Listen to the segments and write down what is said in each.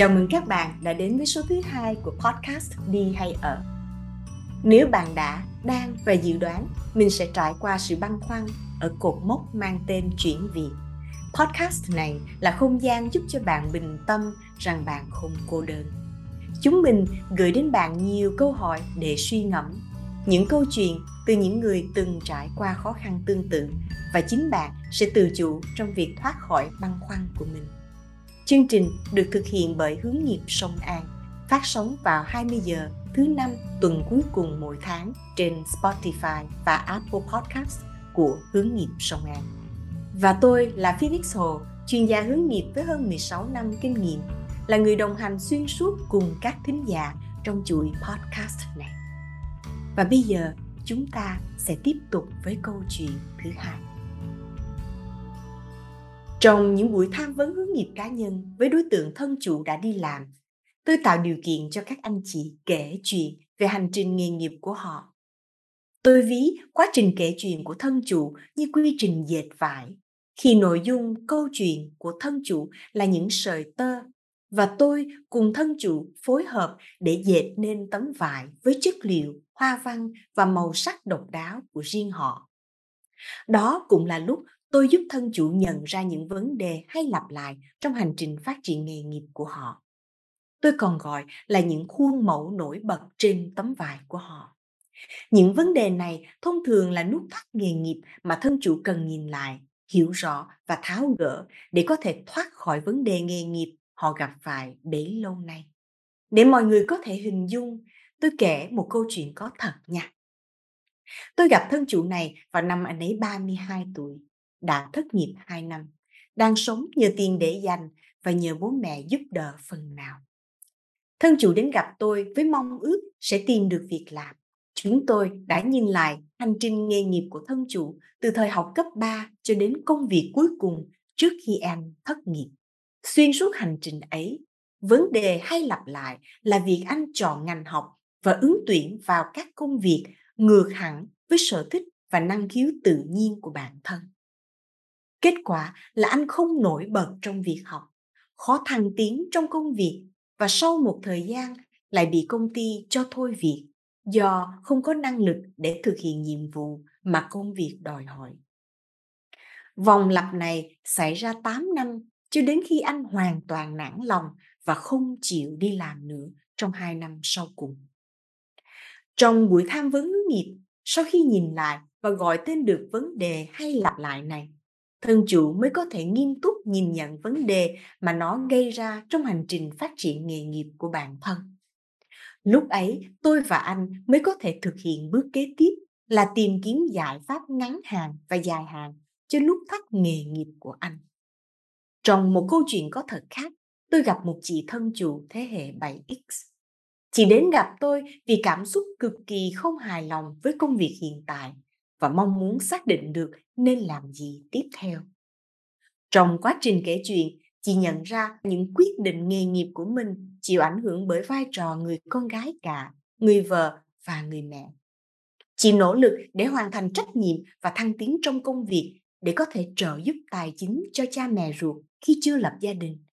Chào mừng các bạn đã đến với số thứ hai của podcast Đi hay ở. Nếu bạn đã, đang và dự đoán mình sẽ trải qua sự băn khoăn ở cột mốc mang tên chuyển việc, podcast này là không gian giúp cho bạn bình tâm rằng bạn không cô đơn. Chúng mình gửi đến bạn nhiều câu hỏi để suy ngẫm, những câu chuyện từ những người từng trải qua khó khăn tương tự và chính bạn sẽ tự chủ trong việc thoát khỏi băn khoăn của mình. Chương trình được thực hiện bởi Hướng nghiệp Sông An, phát sóng vào 20 giờ thứ năm tuần cuối cùng mỗi tháng trên Spotify và Apple Podcast của Hướng nghiệp Sông An. Và tôi là Phoenix Hồ, chuyên gia hướng nghiệp với hơn 16 năm kinh nghiệm, là người đồng hành xuyên suốt cùng các thính giả trong chuỗi podcast này. Và bây giờ chúng ta sẽ tiếp tục với câu chuyện thứ hai. Trong những buổi tham vấn hướng nghiệp cá nhân với đối tượng thân chủ đã đi làm, tôi tạo điều kiện cho các anh chị kể chuyện về hành trình nghề nghiệp của họ. Tôi ví quá trình kể chuyện của thân chủ như quy trình dệt vải, khi nội dung câu chuyện của thân chủ là những sợi tơ và tôi cùng thân chủ phối hợp để dệt nên tấm vải với chất liệu, hoa văn và màu sắc độc đáo của riêng họ. Đó cũng là lúc tôi giúp thân chủ nhận ra những vấn đề hay lặp lại trong hành trình phát triển nghề nghiệp của họ. Tôi còn gọi là những khuôn mẫu nổi bật trên tấm vải của họ. Những vấn đề này thông thường là nút thắt nghề nghiệp mà thân chủ cần nhìn lại, hiểu rõ và tháo gỡ để có thể thoát khỏi vấn đề nghề nghiệp họ gặp phải bấy lâu nay. Để mọi người có thể hình dung, tôi kể một câu chuyện có thật nha. Tôi gặp thân chủ này vào năm anh ấy 32 tuổi đã thất nghiệp 2 năm, đang sống nhờ tiền để dành và nhờ bố mẹ giúp đỡ phần nào. Thân chủ đến gặp tôi với mong ước sẽ tìm được việc làm. Chúng tôi đã nhìn lại hành trình nghề nghiệp của thân chủ từ thời học cấp 3 cho đến công việc cuối cùng trước khi anh thất nghiệp. Xuyên suốt hành trình ấy, vấn đề hay lặp lại là việc anh chọn ngành học và ứng tuyển vào các công việc ngược hẳn với sở thích và năng khiếu tự nhiên của bản thân. Kết quả là anh không nổi bật trong việc học, khó thăng tiến trong công việc và sau một thời gian lại bị công ty cho thôi việc do không có năng lực để thực hiện nhiệm vụ mà công việc đòi hỏi. Vòng lặp này xảy ra 8 năm cho đến khi anh hoàn toàn nản lòng và không chịu đi làm nữa trong hai năm sau cùng. Trong buổi tham vấn hướng nghiệp, sau khi nhìn lại và gọi tên được vấn đề hay lặp lại này, thân chủ mới có thể nghiêm túc nhìn nhận vấn đề mà nó gây ra trong hành trình phát triển nghề nghiệp của bản thân. Lúc ấy, tôi và anh mới có thể thực hiện bước kế tiếp là tìm kiếm giải pháp ngắn hạn và dài hạn cho nút thắt nghề nghiệp của anh. Trong một câu chuyện có thật khác, tôi gặp một chị thân chủ thế hệ 7X. Chị đến gặp tôi vì cảm xúc cực kỳ không hài lòng với công việc hiện tại và mong muốn xác định được nên làm gì tiếp theo. Trong quá trình kể chuyện, chị nhận ra những quyết định nghề nghiệp của mình chịu ảnh hưởng bởi vai trò người con gái cả, người vợ và người mẹ. Chị nỗ lực để hoàn thành trách nhiệm và thăng tiến trong công việc để có thể trợ giúp tài chính cho cha mẹ ruột khi chưa lập gia đình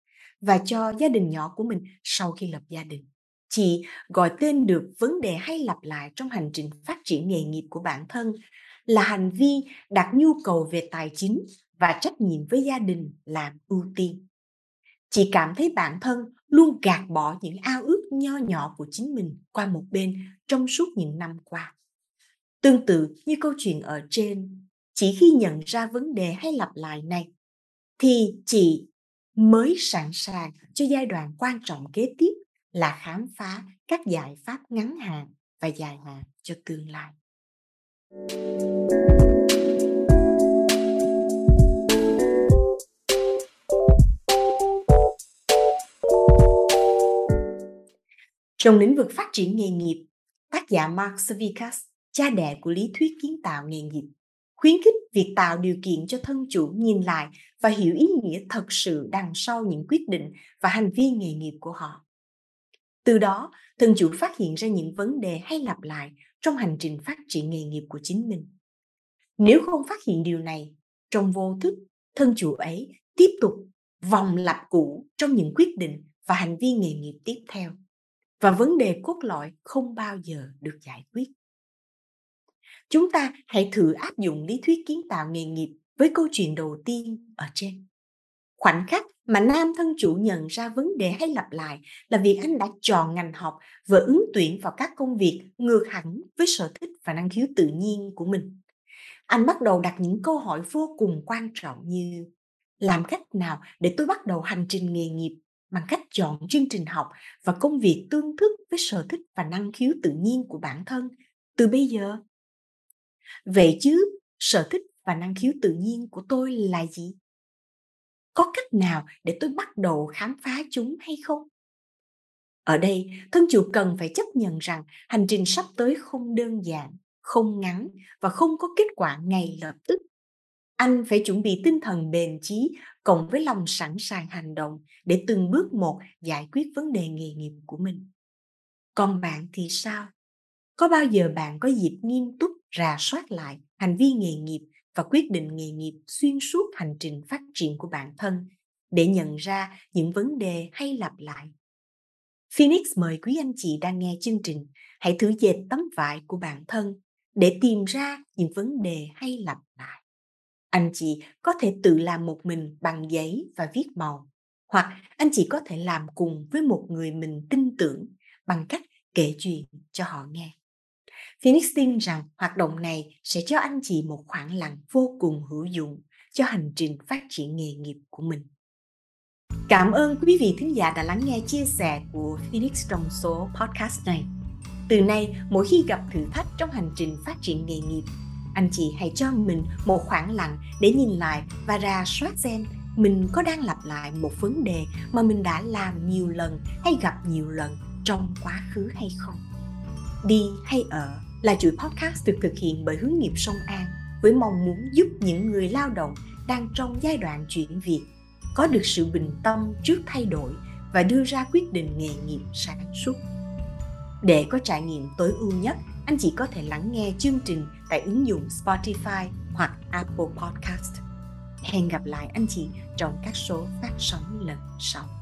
và cho gia đình nhỏ của mình sau khi lập gia đình. Chị gọi tên được vấn đề hay lặp lại trong hành trình phát triển nghề nghiệp của bản thân là hành vi đặt nhu cầu về tài chính và trách nhiệm với gia đình làm ưu tiên. Chị cảm thấy bản thân luôn gạt bỏ những ao ước nho nhỏ của chính mình qua một bên trong suốt những năm qua. Tương tự như câu chuyện ở trên, chỉ khi nhận ra vấn đề hay lặp lại này, thì chị mới sẵn sàng cho giai đoạn quan trọng kế tiếp là khám phá các giải pháp ngắn hạn và dài hạn cho tương lai. Trong lĩnh vực phát triển nghề nghiệp, tác giả Mark Savikas, cha đẻ của lý thuyết kiến tạo nghề nghiệp, khuyến khích việc tạo điều kiện cho thân chủ nhìn lại và hiểu ý nghĩa thật sự đằng sau những quyết định và hành vi nghề nghiệp của họ. Từ đó, thân chủ phát hiện ra những vấn đề hay lặp lại trong hành trình phát triển nghề nghiệp của chính mình. Nếu không phát hiện điều này, trong vô thức, thân chủ ấy tiếp tục vòng lặp cũ trong những quyết định và hành vi nghề nghiệp tiếp theo. Và vấn đề cốt lõi không bao giờ được giải quyết. Chúng ta hãy thử áp dụng lý thuyết kiến tạo nghề nghiệp với câu chuyện đầu tiên ở trên khoảnh khắc mà nam thân chủ nhận ra vấn đề hay lặp lại là việc anh đã chọn ngành học và ứng tuyển vào các công việc ngược hẳn với sở thích và năng khiếu tự nhiên của mình. Anh bắt đầu đặt những câu hỏi vô cùng quan trọng như, làm cách nào để tôi bắt đầu hành trình nghề nghiệp bằng cách chọn chương trình học và công việc tương thức với sở thích và năng khiếu tự nhiên của bản thân từ bây giờ? Vậy chứ, sở thích và năng khiếu tự nhiên của tôi là gì? Có cách nào để tôi bắt đầu khám phá chúng hay không? Ở đây thân chủ cần phải chấp nhận rằng hành trình sắp tới không đơn giản, không ngắn và không có kết quả ngay lập tức. Anh phải chuẩn bị tinh thần bền chí cộng với lòng sẵn sàng hành động để từng bước một giải quyết vấn đề nghề nghiệp của mình. Còn bạn thì sao? Có bao giờ bạn có dịp nghiêm túc rà soát lại hành vi nghề nghiệp và quyết định nghề nghiệp xuyên suốt hành trình phát triển của bản thân để nhận ra những vấn đề hay lặp lại. Phoenix mời quý anh chị đang nghe chương trình, hãy thử dệt tấm vải của bản thân để tìm ra những vấn đề hay lặp lại. Anh chị có thể tự làm một mình bằng giấy và viết màu, hoặc anh chị có thể làm cùng với một người mình tin tưởng bằng cách kể chuyện cho họ nghe. Phoenix tin rằng hoạt động này sẽ cho anh chị một khoảng lặng vô cùng hữu dụng cho hành trình phát triển nghề nghiệp của mình. Cảm ơn quý vị thính giả đã lắng nghe chia sẻ của Phoenix trong số podcast này. Từ nay, mỗi khi gặp thử thách trong hành trình phát triển nghề nghiệp, anh chị hãy cho mình một khoảng lặng để nhìn lại và ra soát xem mình có đang lặp lại một vấn đề mà mình đã làm nhiều lần hay gặp nhiều lần trong quá khứ hay không. Đi hay ở là chuỗi podcast được thực hiện bởi hướng nghiệp sông An với mong muốn giúp những người lao động đang trong giai đoạn chuyển việc có được sự bình tâm trước thay đổi và đưa ra quyết định nghề nghiệp sáng suốt. Để có trải nghiệm tối ưu nhất, anh chị có thể lắng nghe chương trình tại ứng dụng Spotify hoặc Apple Podcast. Hẹn gặp lại anh chị trong các số phát sóng lần sau.